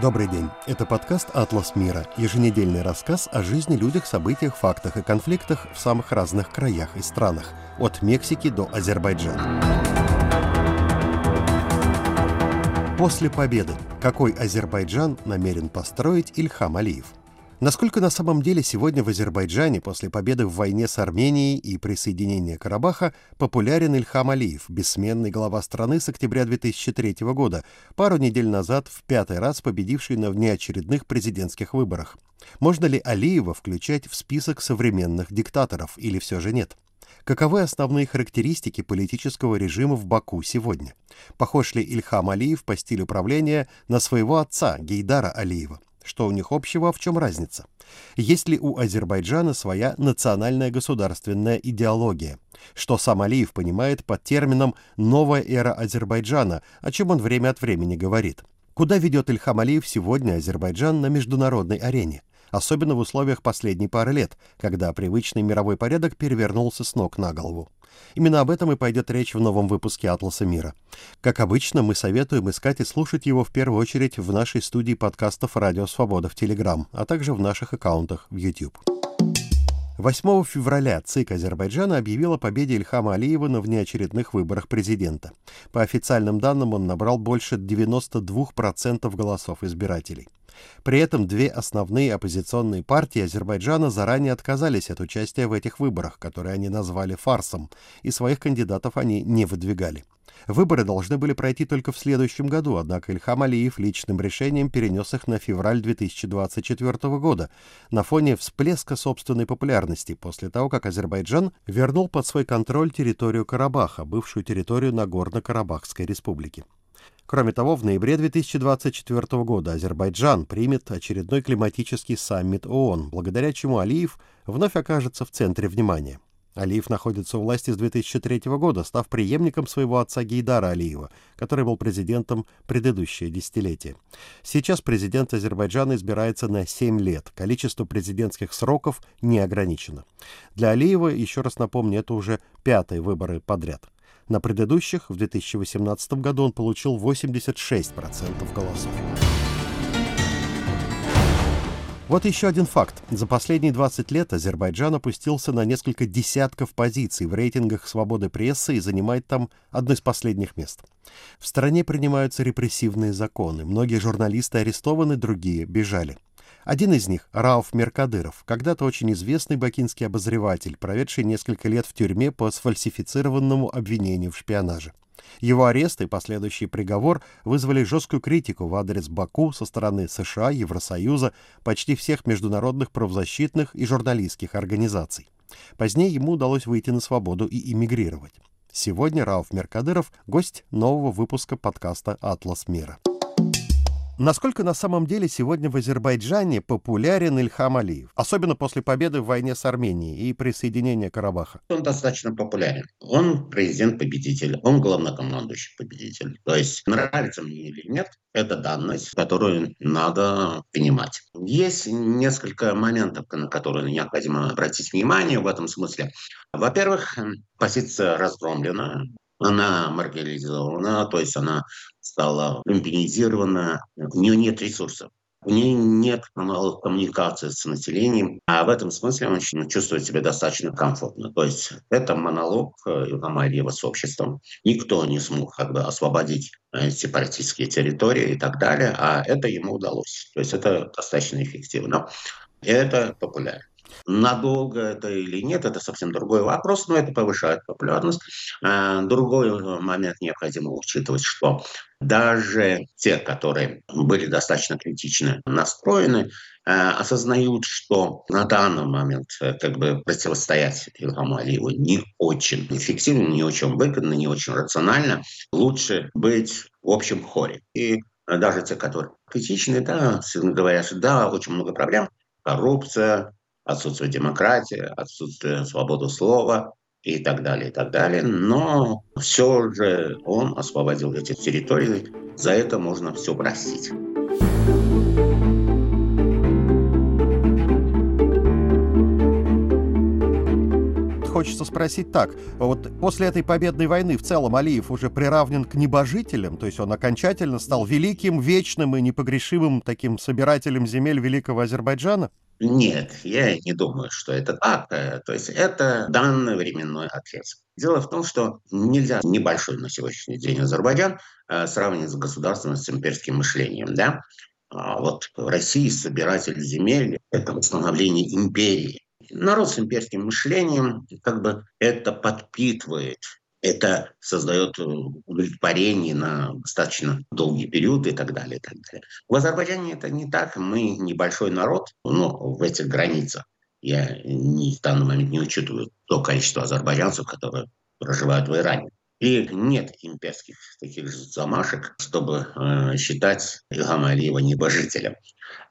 Добрый день. Это подкаст «Атлас мира», еженедельный рассказ о жизни, людях, событиях, фактах и конфликтах в самых разных краях и странах, от Мексики до Азербайджана. После победы. Какой Азербайджан намерен построить Ильхам Алиев? Насколько на самом деле сегодня в Азербайджане после победы в войне с Арменией и присоединения Карабаха популярен Ильхам Алиев, бессменный глава страны с октября 2003 года, пару недель назад в пятый раз победивший на внеочередных президентских выборах? Можно ли Алиева включать в список современных диктаторов или все же нет? Каковы основные характеристики политического режима в Баку сегодня? Похож ли Ильхам Алиев по стилю правления на своего отца Гейдара Алиева? Что у них общего, а в чем разница? Есть ли у Азербайджана своя национальная государственная идеология? Что сам Алиев понимает под термином «новая эра Азербайджана», о чем он время от времени говорит? Куда ведет Ильхам Алиев сегодня Азербайджан на международной арене? Особенно в условиях последней пары лет, когда привычный мировой порядок перевернулся с ног на голову. Именно об этом и пойдет речь в новом выпуске «Атласа мира». Как обычно, мы советуем искать и слушать его в первую очередь в нашей студии подкастов «Радио Свобода» в Телеграм, а также в наших аккаунтах в YouTube. 8 февраля ЦИК Азербайджана объявил о победе Ильхама Алиева на внеочередных выборах президента. По официальным данным, он набрал больше 92% голосов избирателей. При этом две основные оппозиционные партии Азербайджана заранее отказались от участия в этих выборах, которые они назвали фарсом, и своих кандидатов они не выдвигали. Выборы должны были пройти только в следующем году, однако Ильхам Алиев личным решением перенес их на февраль 2024 года на фоне всплеска собственной популярности после того, как Азербайджан вернул под свой контроль территорию Карабаха, бывшую территорию Нагорно-Карабахской республики. Кроме того, в ноябре 2024 года Азербайджан примет очередной климатический саммит ООН, благодаря чему Алиев вновь окажется в центре внимания. Алиев находится у власти с 2003 года, став преемником своего отца Гейдара Алиева, который был президентом предыдущее десятилетие. Сейчас президент Азербайджана избирается на 7 лет. Количество президентских сроков не ограничено. Для Алиева, еще раз напомню, это уже пятые выборы подряд. На предыдущих в 2018 году он получил 86% голосов. Вот еще один факт. За последние 20 лет Азербайджан опустился на несколько десятков позиций в рейтингах свободы прессы и занимает там одно из последних мест. В стране принимаются репрессивные законы. Многие журналисты арестованы, другие бежали. Один из них, Рауф Меркадыров, когда-то очень известный бакинский обозреватель, проведший несколько лет в тюрьме по сфальсифицированному обвинению в шпионаже. Его арест и последующий приговор вызвали жесткую критику в адрес Баку со стороны США, Евросоюза, почти всех международных правозащитных и журналистских организаций. Позднее ему удалось выйти на свободу и эмигрировать. Сегодня Рауф Меркадыров – гость нового выпуска подкаста «Атлас мира». Насколько на самом деле сегодня в Азербайджане популярен Ильхам Алиев, особенно после победы в войне с Арменией и присоединения Карабаха? Он достаточно популярен. Он президент-победитель, он главнокомандующий победитель. То есть нравится мне или нет, это данность, которую надо понимать. Есть несколько моментов, на которые необходимо обратить внимание в этом смысле. Во-первых, позиция разгромлена, она маргинализована, то есть она стала люмпинизирована, у нее нет ресурсов. У нее нет каналов коммуникации с населением, а в этом смысле он чувствует себя достаточно комфортно. То есть это монолог Илхама Алиева с обществом. Никто не смог как бы, освободить э, сепаратистские территории и так далее, а это ему удалось. То есть это достаточно эффективно. И это популярно. Надолго это или нет, это совсем другой вопрос, но это повышает популярность. А, другой момент необходимо учитывать, что даже те, которые были достаточно критично настроены, а, осознают, что на данный момент э, как бы противостоять Илхаму Алиеву не очень эффективно, не очень выгодно, не очень рационально. Лучше быть в общем хоре. И даже те, которые критичны, да, говорят, что да, очень много проблем, коррупция, отсутствие демократии, отсутствие свободы слова и так далее, и так далее. Но все же он освободил эти территории, за это можно все простить. Хочется спросить так. Вот после этой победной войны в целом Алиев уже приравнен к небожителям, то есть он окончательно стал великим, вечным и непогрешимым таким собирателем земель Великого Азербайджана? Нет, я не думаю, что это так. То есть это данный временной отрезок. Дело в том, что нельзя небольшой на сегодняшний день Азербайджан э, сравнивать с государством, с имперским мышлением. Да? А вот Россия собиратель земель – это восстановление империи. Народ с имперским мышлением как бы это подпитывает это создает удовлетворение на достаточно долгий период и так далее. И так далее. В Азербайджане это не так. Мы небольшой народ, но в этих границах. Я не, в данный момент не учитываю то количество азербайджанцев, которые проживают в Иране. И нет имперских таких замашек, чтобы э, считать Илхама Алиева небожителем.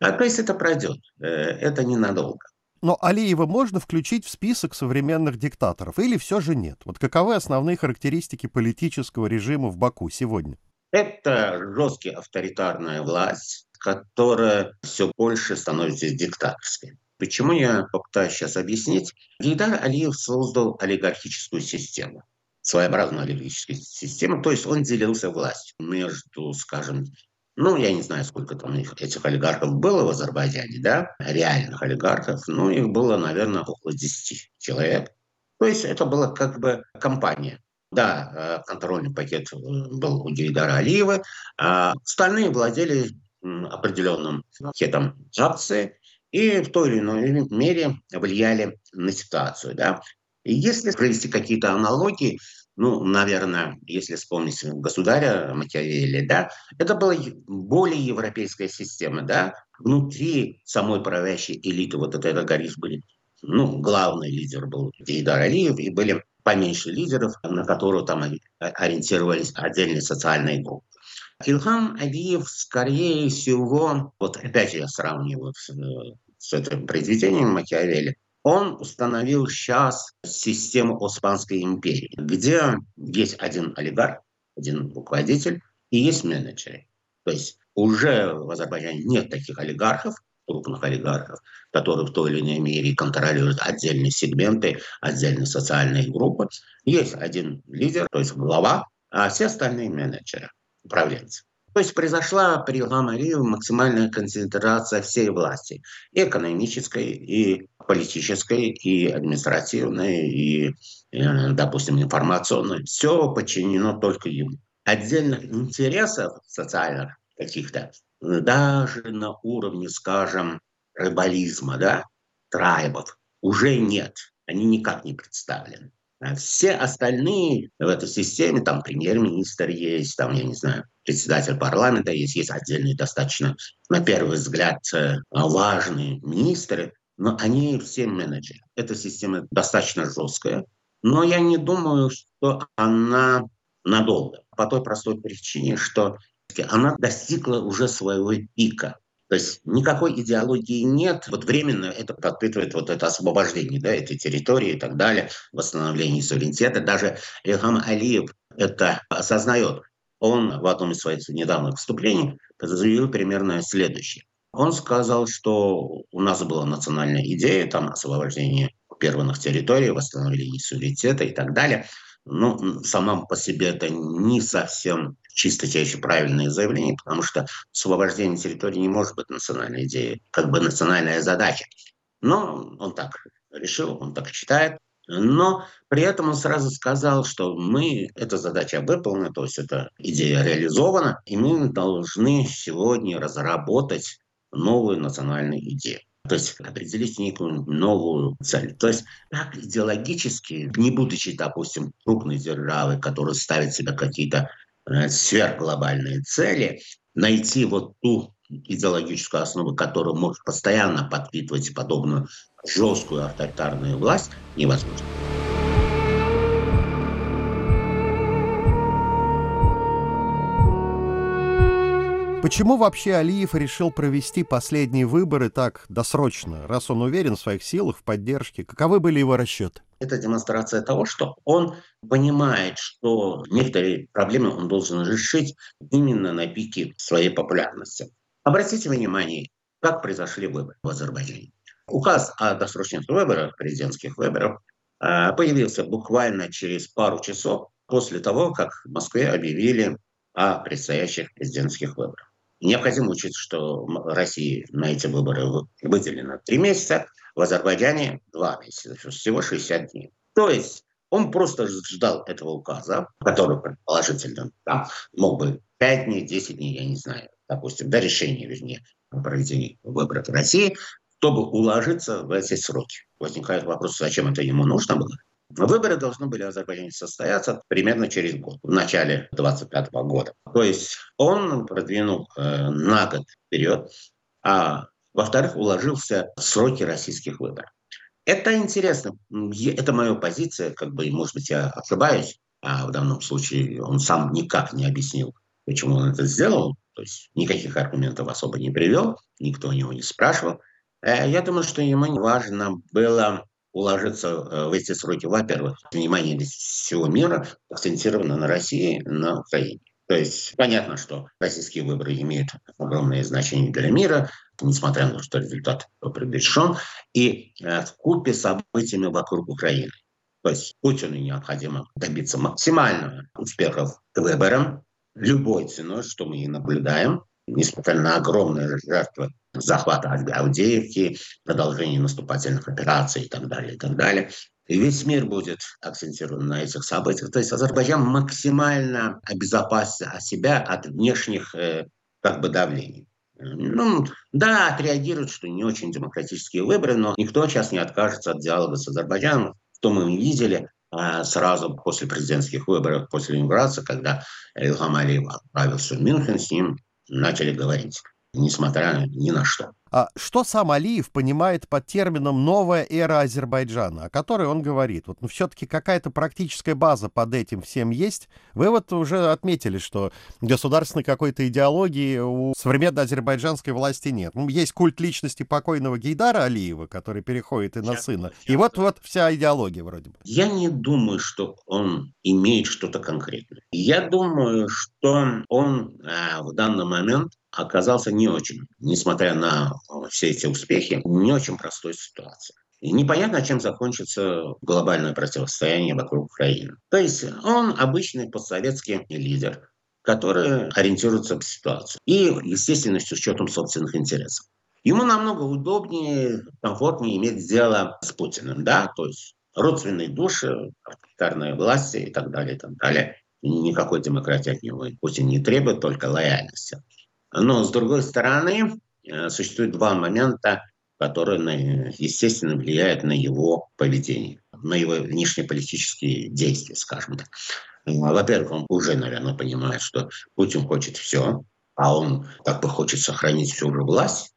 А, то есть это пройдет. Э, это ненадолго. Но Алиева можно включить в список современных диктаторов или все же нет? Вот каковы основные характеристики политического режима в Баку сегодня? Это жесткая авторитарная власть, которая все больше становится диктаторской. Почему я попытаюсь сейчас объяснить? Гейдар Алиев создал олигархическую систему своеобразную олигархическую систему, то есть он делился властью между, скажем, ну, я не знаю, сколько там их, этих олигархов было в Азербайджане, да, реальных олигархов, ну, их было, наверное, около 10 человек. То есть это была как бы компания. Да, э, контрольный пакет э, был у Гейдара Алиева, а остальные владели определенным пакетом акций и в той или иной мере влияли на ситуацию. Да. И если провести какие-то аналогии, ну, наверное, если вспомнить государя Макиавелли, да, это была более европейская система, да, внутри самой правящей элиты вот этой Агарис были, ну, главный лидер был Гейдар Алиев, и были поменьше лидеров, на которых там ориентировались отдельные социальные группы. Илхам Алиев, скорее всего, вот опять я сравниваю с, с этим произведением Макиавелли, он установил сейчас систему Османской империи, где есть один олигарх, один руководитель и есть менеджеры. То есть уже в Азербайджане нет таких олигархов, крупных олигархов, которые в той или иной мере контролируют отдельные сегменты, отдельные социальные группы. Есть один лидер, то есть глава, а все остальные менеджеры, управленцы. То есть произошла при Ламарию максимальная концентрация всей власти, экономической, и политической, и административной, и, э, допустим, информационной. Все подчинено только ему. Отдельных интересов социальных каких-то, даже на уровне, скажем, рыболизма, да, трайбов, уже нет. Они никак не представлены. А все остальные в этой системе, там премьер-министр есть, там, я не знаю, председатель парламента есть, есть отдельные достаточно, на первый взгляд, э, важные министры, но они все менеджеры. Эта система достаточно жесткая, но я не думаю, что она надолго. По той простой причине, что она достигла уже своего пика. То есть никакой идеологии нет. Вот временно это подпитывает вот это освобождение да, этой территории и так далее, восстановление суверенитета. Даже Ильхам Алиев это осознает. Он в одном из своих недавних выступлений заявил примерно следующее. Он сказал, что у нас была национальная идея, там освобождение первых территорий, восстановление суверенитета и так далее. Ну, сама по себе это не совсем чисто чаще правильное заявление, потому что освобождение территории не может быть национальной идеей, как бы национальная задача. Но он так решил, он так считает. Но при этом он сразу сказал, что мы, эта задача выполнена, то есть эта идея реализована, и мы должны сегодня разработать новую национальную идею. То есть определить некую новую цель. То есть так идеологически, не будучи, допустим, крупной державой, которая ставит себе какие-то Э, сверхглобальные цели, найти вот ту идеологическую основу, которая может постоянно подпитывать подобную жесткую авторитарную власть, невозможно. Почему вообще Алиев решил провести последние выборы так досрочно, раз он уверен в своих силах, в поддержке? Каковы были его расчеты? Это демонстрация того, что он понимает, что некоторые проблемы он должен решить именно на пике своей популярности. Обратите внимание, как произошли выборы в Азербайджане. Указ о досрочных выборах, президентских выборов, а, появился буквально через пару часов после того, как в Москве объявили о предстоящих президентских выборах. Необходимо учесть, что России на эти выборы выделено три месяца, в Азербайджане два месяца, всего 60 дней. То есть он просто ждал этого указа, который, предположительно, там, мог бы 5 дней, 10 дней, я не знаю, допустим, до решения, вернее, о выборов в России, чтобы уложиться в эти сроки. Возникает вопрос, зачем это ему нужно было? Выборы должны были в Азербайджане состояться примерно через год, в начале 2025 года. То есть он продвинул э, на год вперед, а во-вторых, уложился в сроки российских выборов. Это интересно. Это моя позиция, как бы, может быть, я ошибаюсь, а в данном случае он сам никак не объяснил, почему он это сделал, то есть никаких аргументов особо не привел, никто у него не спрашивал. Э, я думаю, что ему важно было уложиться э, в эти сроки. Во-первых, внимание всего мира акцентировано на России, на Украине. То есть понятно, что российские выборы имеют огромное значение для мира, несмотря на то, что результат предрешен, и э, в купе событиями вокруг Украины. То есть Путину необходимо добиться максимального успеха к выборам любой ценой, что мы и наблюдаем, несмотря на огромные жертвы захвата Авдеевки, продолжение наступательных операций и так далее, и так далее. И весь мир будет акцентирован на этих событиях. То есть Азербайджан максимально обезопасит себя от внешних э, как бы давлений. Ну, да, отреагируют, что не очень демократические выборы, но никто сейчас не откажется от диалога с Азербайджаном. Что мы видели а, сразу после президентских выборов, после инаугурации, когда Ильхам Алиев отправился в Мюнхен, с ним начали говорить, несмотря ни на что. А что сам Алиев понимает под термином «новая эра Азербайджана», о которой он говорит? Вот ну, все-таки какая-то практическая база под этим всем есть. Вы вот уже отметили, что государственной какой-то идеологии у современной азербайджанской власти нет. Ну, есть культ личности покойного Гейдара Алиева, который переходит и на сына. И вот, вот вся идеология вроде бы. Я не думаю, что он имеет что-то конкретное. Я думаю, что он э, в данный момент оказался не очень, несмотря на э, все эти успехи, не очень простой ситуации. И непонятно, чем закончится глобальное противостояние вокруг Украины. То есть он обычный постсоветский лидер, который ориентируется в ситуацию. И, естественно, с учетом собственных интересов. Ему намного удобнее, комфортнее иметь дело с Путиным, да, то есть родственные души, авторитарные власти и так далее, и так далее. Никакой демократии от него Путин не требует, только лояльности. Но, с другой стороны, э, существует два момента, которые, естественно, влияют на его поведение, на его внешнеполитические действия, скажем так. Во-первых, он уже, наверное, понимает, что Путин хочет все, а он как бы хочет сохранить всю же власть,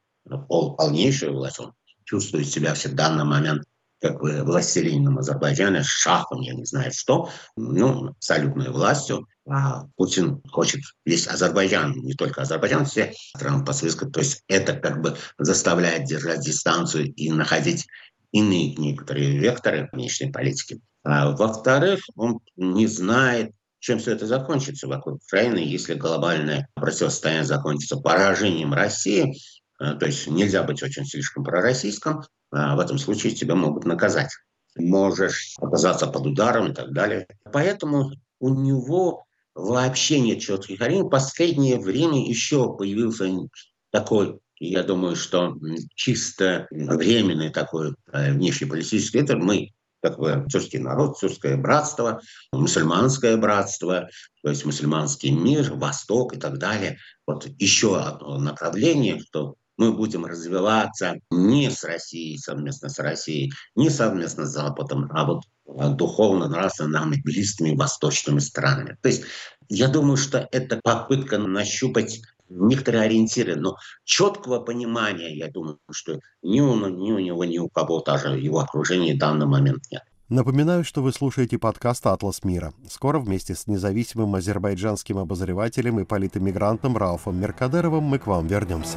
полнейшую власть. Он чувствует себя всегда на момент как бы властелином Азербайджана, шахом, я не знаю что, ну, абсолютной властью. А Путин хочет весь Азербайджан, не только Азербайджан, все страны постсоветского. То есть это как бы заставляет держать дистанцию и находить иные некоторые векторы внешней политики. А во-вторых, он не знает, чем все это закончится вокруг Украины, если глобальное противостояние закончится поражением России, э, то есть нельзя быть очень слишком пророссийским, а в этом случае тебя могут наказать. Можешь оказаться под ударом и так далее. Поэтому у него вообще нет четких ориентиров. Последнее время еще появился такой, я думаю, что чисто временный такой э, внешнеполитический ветер. Мы как бы тюркский народ, тюркское братство, мусульманское братство, то есть мусульманский мир, Восток и так далее. Вот еще одно направление, что мы будем развиваться не с Россией, совместно с Россией, не совместно с Западом, а вот а, духовно, нравственно нам близкими восточными странами. То есть я думаю, что это попытка нащупать некоторые ориентиры, но четкого понимания, я думаю, что ни у, ни у него, ни у кого даже его окружении в данный момент нет. Напоминаю, что вы слушаете подкаст «Атлас мира». Скоро вместе с независимым азербайджанским обозревателем и политэмигрантом Рауфом Меркадеровым мы к вам вернемся.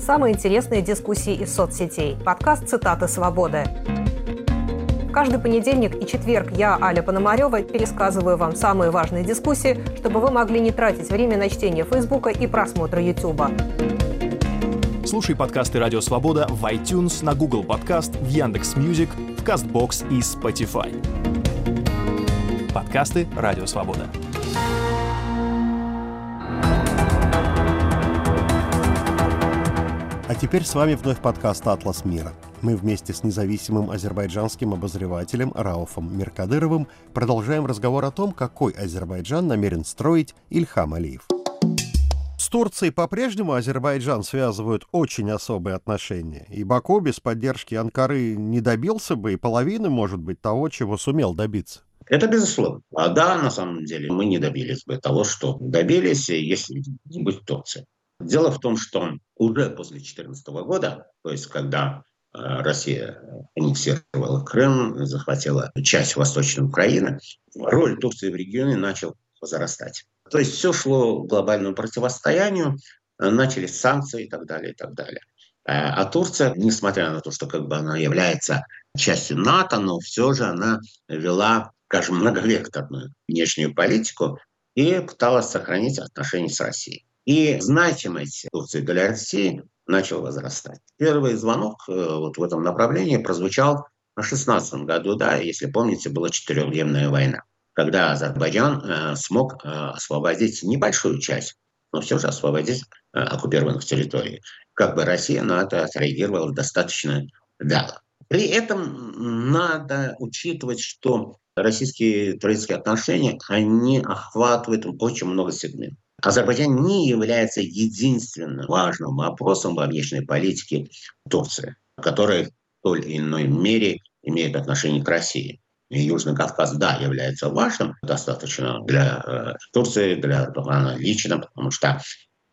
Самые интересные дискуссии из соцсетей. Подкаст «Цитаты свободы». Каждый понедельник и четверг я, Аля Пономарева, пересказываю вам самые важные дискуссии, чтобы вы могли не тратить время на чтение Фейсбука и просмотра Ютуба. Слушай подкасты «Радио Свобода» в iTunes, на Google Podcast, в Яндекс.Music, в Castbox и Spotify. Подкасты «Радио Свобода». А теперь с вами вновь подкаст «Атлас мира». Мы вместе с независимым азербайджанским обозревателем Рауфом Меркадыровым продолжаем разговор о том, какой Азербайджан намерен строить Ильхам Алиев. С Турцией по-прежнему Азербайджан связывают очень особые отношения, и Баку без поддержки Анкары не добился бы и половины, может быть, того, чего сумел добиться. Это безусловно. А да, на самом деле, мы не добились бы того, что добились, если не быть Турции. Дело в том, что уже после 2014 года, то есть когда э, Россия аннексировала Крым, захватила часть Восточной Украины, роль Турции в регионе начал возрастать. То есть все шло к глобальному противостоянию, э, начались санкции и так далее, и так далее. Э, а Турция, несмотря на то, что как бы она является частью НАТО, но все же она вела, скажем, многовекторную внешнюю политику и пыталась сохранить отношения с Россией. И значимость Турции для России начала возрастать. Первый звонок э, вот в этом направлении прозвучал в 2016 году, да, если помните, была четырехдневная война, когда Азербайджан э, смог э, освободить небольшую часть, но все же освободить э, оккупированных территорий. Как бы Россия на это отреагировала достаточно вяло. При этом надо учитывать, что российские турецкие отношения, они охватывают очень много сегментов. Азербайджан не является единственным важным вопросом во внешней политике Турции, который в той или иной мере имеет отношение к России. И Южный Кавказ, да, является важным достаточно для э, Турции, для Эрдогана лично, потому что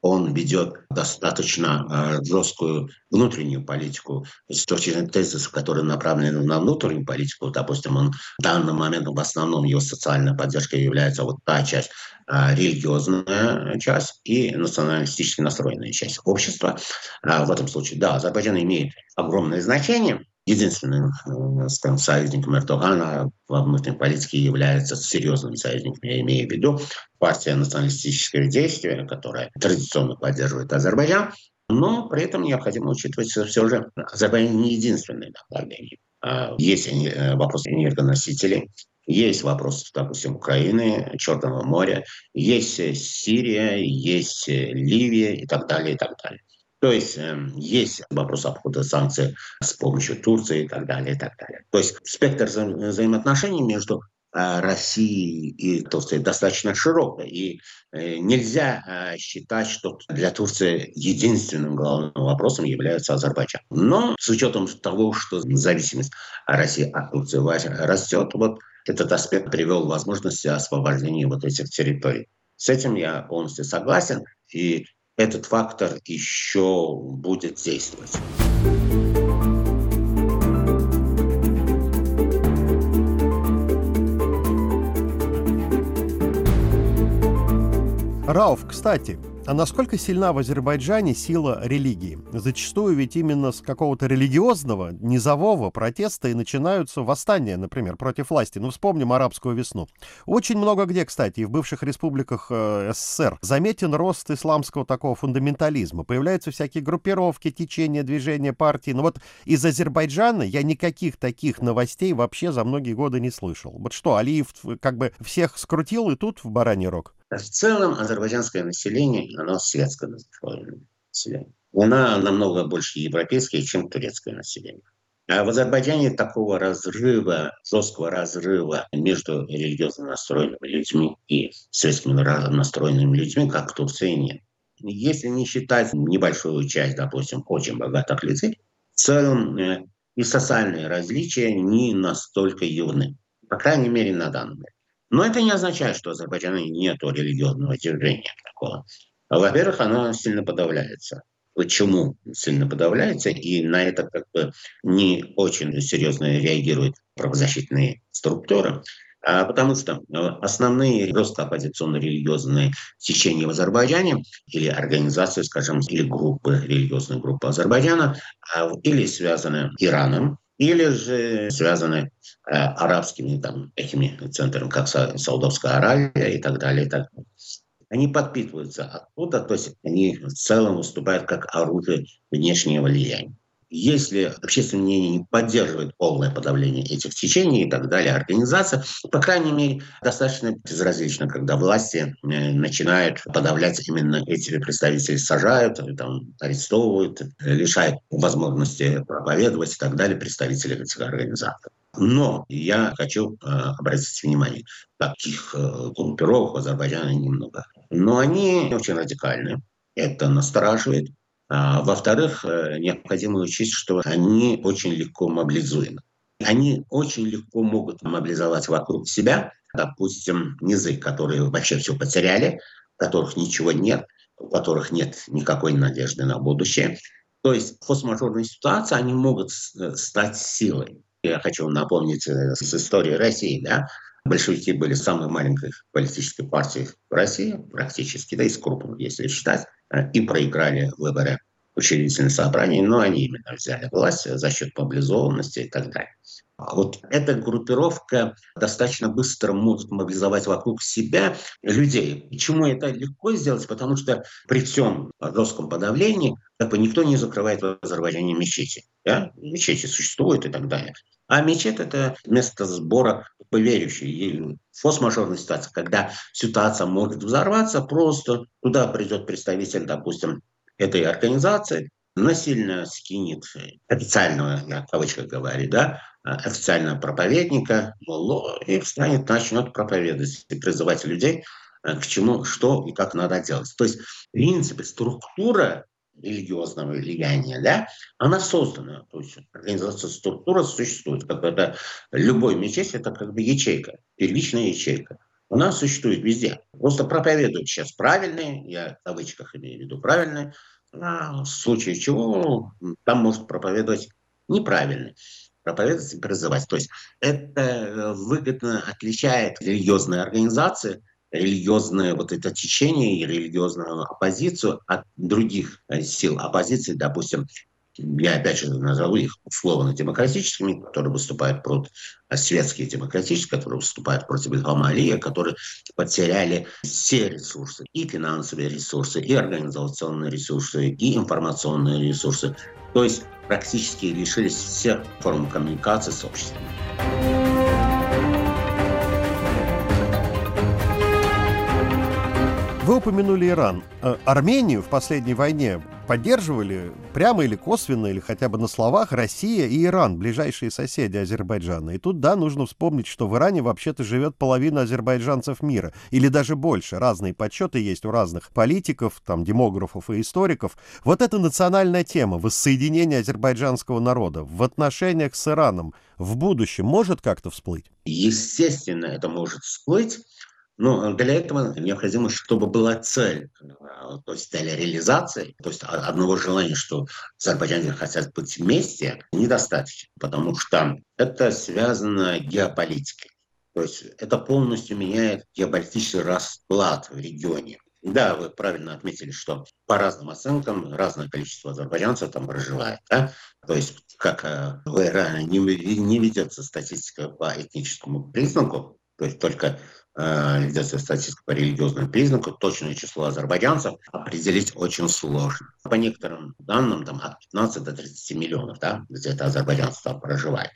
он ведет достаточно э, жесткую внутреннюю политику с точки зрения тезисов, которые направлены на внутреннюю политику. Допустим, он в данный момент в основном его социальная поддержка является вот та часть, э, религиозная часть и националистически настроенная часть общества. Э, в этом случае, да, Азербайджан имеет огромное значение – единственным э, скажем, союзником Эрдогана во внутренней политике является серьезным союзником, я имею в виду партия националистического действия, которая традиционно поддерживает Азербайджан, но при этом необходимо учитывать, что все же Азербайджан не единственное направление. А есть э, вопрос энергоносителей, есть вопрос, допустим, Украины, Черного моря, есть Сирия, есть Ливия и так далее, и так далее. То есть э, есть вопрос обхода санкций с помощью Турции и так далее, и так далее. То есть спектр вза взаимоотношений между э, Россией и Турцией достаточно широкий. И э, нельзя э, считать, что для Турции единственным главным вопросом является Азербайджан. Но с учетом того, что зависимость России от Турции растет, вот этот аспект привел к возможности освобождения вот этих территорий. С этим я полностью согласен. И этот фактор еще будет действовать. Рауф, кстати, а насколько сильна в Азербайджане сила религии? Зачастую ведь именно с какого-то религиозного, низового протеста и начинаются восстания, например, против власти. Ну, вспомним арабскую весну. Очень много где, кстати, и в бывших республиках э, СССР заметен рост исламского такого фундаментализма. Появляются всякие группировки, течения, движения, партии. Но вот из Азербайджана я никаких таких новостей вообще за многие годы не слышал. Вот что, Алиев как бы всех скрутил и тут в бараний рог? В целом азербайджанское население, оно светское население. Она намного больше европейское, чем турецкое население. А в Азербайджане такого разрыва, жесткого разрыва между религиозно настроенными людьми и светскими настроенными людьми, как в Турции, нет. Если не считать небольшую часть, допустим, очень богатых людей, в целом э, и социальные различия не настолько явны. По крайней мере, на данный момент. Но это не означает, что в Азербайджане нет религиозного движения такого. Во-первых, оно сильно подавляется. Почему сильно подавляется? И на это как бы не очень серьезно реагируют правозащитные структуры. А потому что э, основные жестко оппозиционно-религиозные течения в Азербайджане или организации, скажем, или группы, религиозные группы Азербайджана, а, или связаны Ираном, или же связаны э, арабскими там, этими центрами, как Саудовская Аравия и так далее. И так далее. они подпитываются оттуда, то есть они в целом выступают как оружие внешнего влияния. Если общественное мнение не поддерживает полное подавление этих течений и так далее, организация, по крайней мере, достаточно безразлично, когда власти э, начинают подавлять именно эти представителей, сажают, там, арестовывают, лишают возможности проповедовать и так далее представителей этих организаций. Но я хочу э, обратить внимание, таких э, группировок в Азербайджане немного. Но они очень радикальны. Это настораживает. А, во-вторых, э, необходимо учесть, что они очень легко мобилизуемы. Они очень легко могут мобилизовать вокруг себя, допустим, низы, которые вообще все потеряли, у которых ничего нет, у которых нет никакой надежды на будущее. То есть в форс-мажорной ситуации они могут э, стать силой. Я хочу напомнить э, с истории России, да, Большевики были самой маленькой политической партией в России, практически, да, из крупных, если считать, э, и проиграли выборы учредительных собраний, но они именно взяли власть за счет мобилизованности и так далее. А вот эта группировка достаточно быстро может мобилизовать вокруг себя людей. Почему это легко сделать? Потому что при всем жестком подавлении как бы никто не закрывает в Азербайджане мечети. Да? Мечети существуют и так далее. А мечеть – это место сбора поверующих. И форс-мажорная ситуация, когда ситуация может взорваться, просто туда придет представитель, допустим, этой организации, насильно скинет официального, я в кавычках говорю, да, официального проповедника, и встанет, начнет проповедовать и призывать людей э, к чему, что и как надо делать. То есть, в принципе, структура религиозного влияния, да, она создана. То есть организация структура существует. Как это любой мечеть, это как бы ячейка, первичная ячейка. Она существует везде. Просто проповедуют сейчас правильные, я в кавычках имею в виду правильные, а в случае чего там может проповедовать неправильный проповедовать и призывать. То есть это э, выгодно отличает религиозные организации – религиозное вот это течение и религиозную оппозицию от других э, сил оппозиции, допустим, я опять же назову их условно-демократическими, которые выступают против а светские демократические, которые выступают против Ильхама которые потеряли все ресурсы, и финансовые ресурсы, и организационные ресурсы, и информационные ресурсы. То есть практически лишились всех форм коммуникации с обществом. Вы упомянули Иран. Э, Армению в последней войне поддерживали прямо или косвенно, или хотя бы на словах Россия и Иран, ближайшие соседи Азербайджана. И тут, да, нужно вспомнить, что в Иране вообще-то живет половина азербайджанцев мира, или даже больше. Разные подсчеты есть у разных политиков, там, демографов и историков. Вот эта национальная тема воссоединения азербайджанского народа в отношениях с Ираном в будущем может как-то всплыть? Естественно, это может всплыть. Но для этого необходимо, чтобы была цель, то есть цель реализации, то есть одного желания, что азербайджанцы хотят быть вместе, недостаточно, потому что это связано геополитикой. То есть это полностью меняет геополитический расклад в регионе. Да, вы правильно отметили, что по разным оценкам разное количество азербайджанцев там проживает. Да? То есть, как э, в Иране не, не ведется статистика по этническому признаку, то есть только э, ведется статистика по религиозному признаку, точное число азербайджанцев определить очень сложно. По некоторым данным, там от 15 до 30 миллионов, да, где-то азербайджанцев там проживает.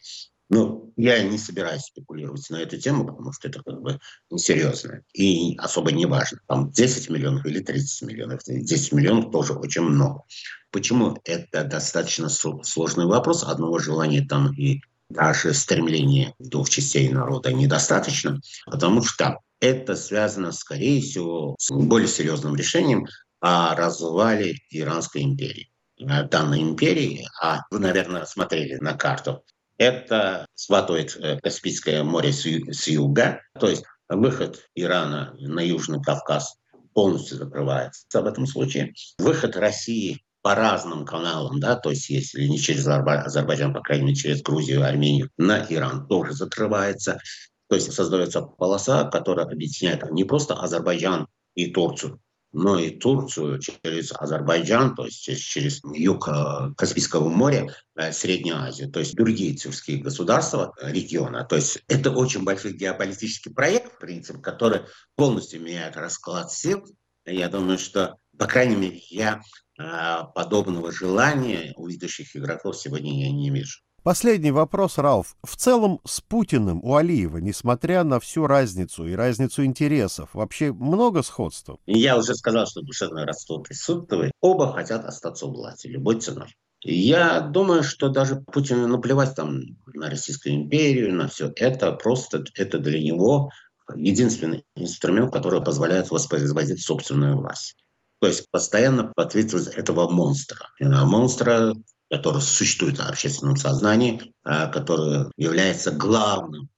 Ну, я не собираюсь спекулировать на эту тему, потому что это как бы несерьезно и особо не важно. Там 10 миллионов или 30 миллионов. 10 миллионов тоже очень много. Почему это достаточно сложный вопрос? Одного желания там и даже стремление двух частей народа недостаточно, потому что это связано, скорее всего, с более серьезным решением о развале Иранской империи. Данной империи, а вы, наверное, смотрели на карту, это схватывает э, Каспийское море с юга, то есть выход Ирана на Южный Кавказ полностью закрывается в этом случае. Выход России по разным каналам, да, то есть если не через Азербайджан, по крайней мере, через Грузию, Армению, на Иран тоже закрывается. То есть создается полоса, которая объединяет не просто Азербайджан и Турцию, но и Турцию через Азербайджан, то есть через юг э, Каспийского моря, э, Среднюю Азию, то есть другие тюркские государства э, региона. То есть это очень большой геополитический проект, в принципе, который полностью меняет расклад сил Я думаю, что, по крайней мере, я подобного желания у ведущих игроков сегодня я не вижу. Последний вопрос, Ралф. В целом с Путиным у Алиева, несмотря на всю разницу и разницу интересов, вообще много сходства? Я уже сказал, что душевное родство присутствует. Оба хотят остаться у власти любой ценой. Я думаю, что даже Путину наплевать там на Российскую империю, на все это. Просто это для него единственный инструмент, который позволяет воспроизводить собственную власть. То есть постоянно ответственность этого монстра. Монстра, который существует в общественном сознании, а, который является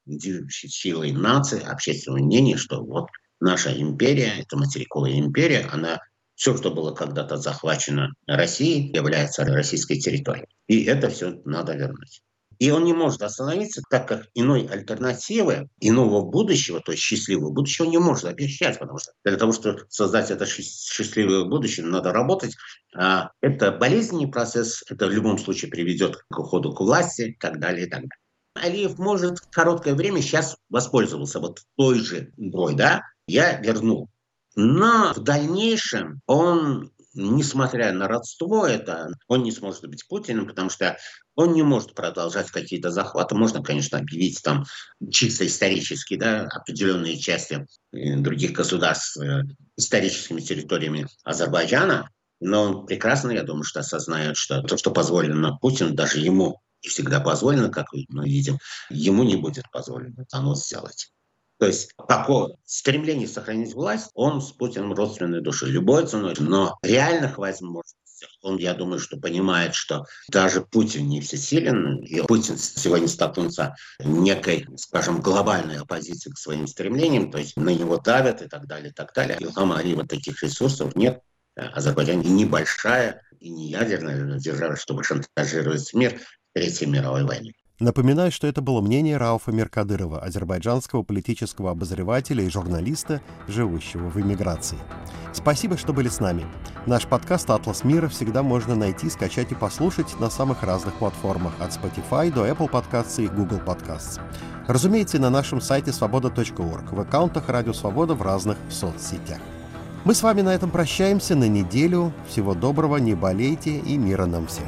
движущей силой нации, общественного мнения, что вот наша империя, это материковая империя, она все, что было когда-то захвачено Россией, является российской территорией. И это все надо вернуть. И он не может остановиться, так как иной альтернативы, иного будущего, то есть счастливого будущего, не может обещать, потому что для того, чтобы создать это счастливое будущее, надо работать. А это болезненный процесс, это в любом случае приведет к уходу к власти и так далее, и так далее. Алиев может в короткое время сейчас воспользоваться вот той же игрой, да, я верну. Но в дальнейшем он несмотря на родство это, он не сможет быть Путиным, потому что он не может продолжать какие-то захваты. Можно, конечно, объявить там чисто исторически, да, определенные части э, других государств э, историческими территориями Азербайджана, но он прекрасно, я думаю, что осознает, что то, что позволено Путину, даже ему не всегда позволено, как мы видим, ему не будет позволено оно сделать. То есть такое стремление сохранить власть, он с Путиным родственной души любой ценой, но реальных возможностей он, я думаю, что понимает, что даже Путин не всесилен, и Путин сегодня столкнулся некой, скажем, глобальной оппозицией к своим стремлениям, то есть на него давят и так далее, и так далее. Илхам Алиева таких ресурсов нет. Азербайджан небольшая и не ядерная держава, чтобы шантажировать мир Третьей мировой войне. Напоминаю, что это было мнение Рауфа Меркадырова, азербайджанского политического обозревателя и журналиста, живущего в эмиграции. Спасибо, что были с нами. Наш подкаст «Атлас мира» всегда можно найти, скачать и послушать на самых разных платформах, от Spotify до Apple Podcasts и Google Podcasts. Разумеется, на нашем сайте свобода.орг, в аккаунтах «Радио Свобода» в разных соцсетях. Мы с вами на этом прощаемся на неделю. Всего доброго, не болейте и мира нам всем.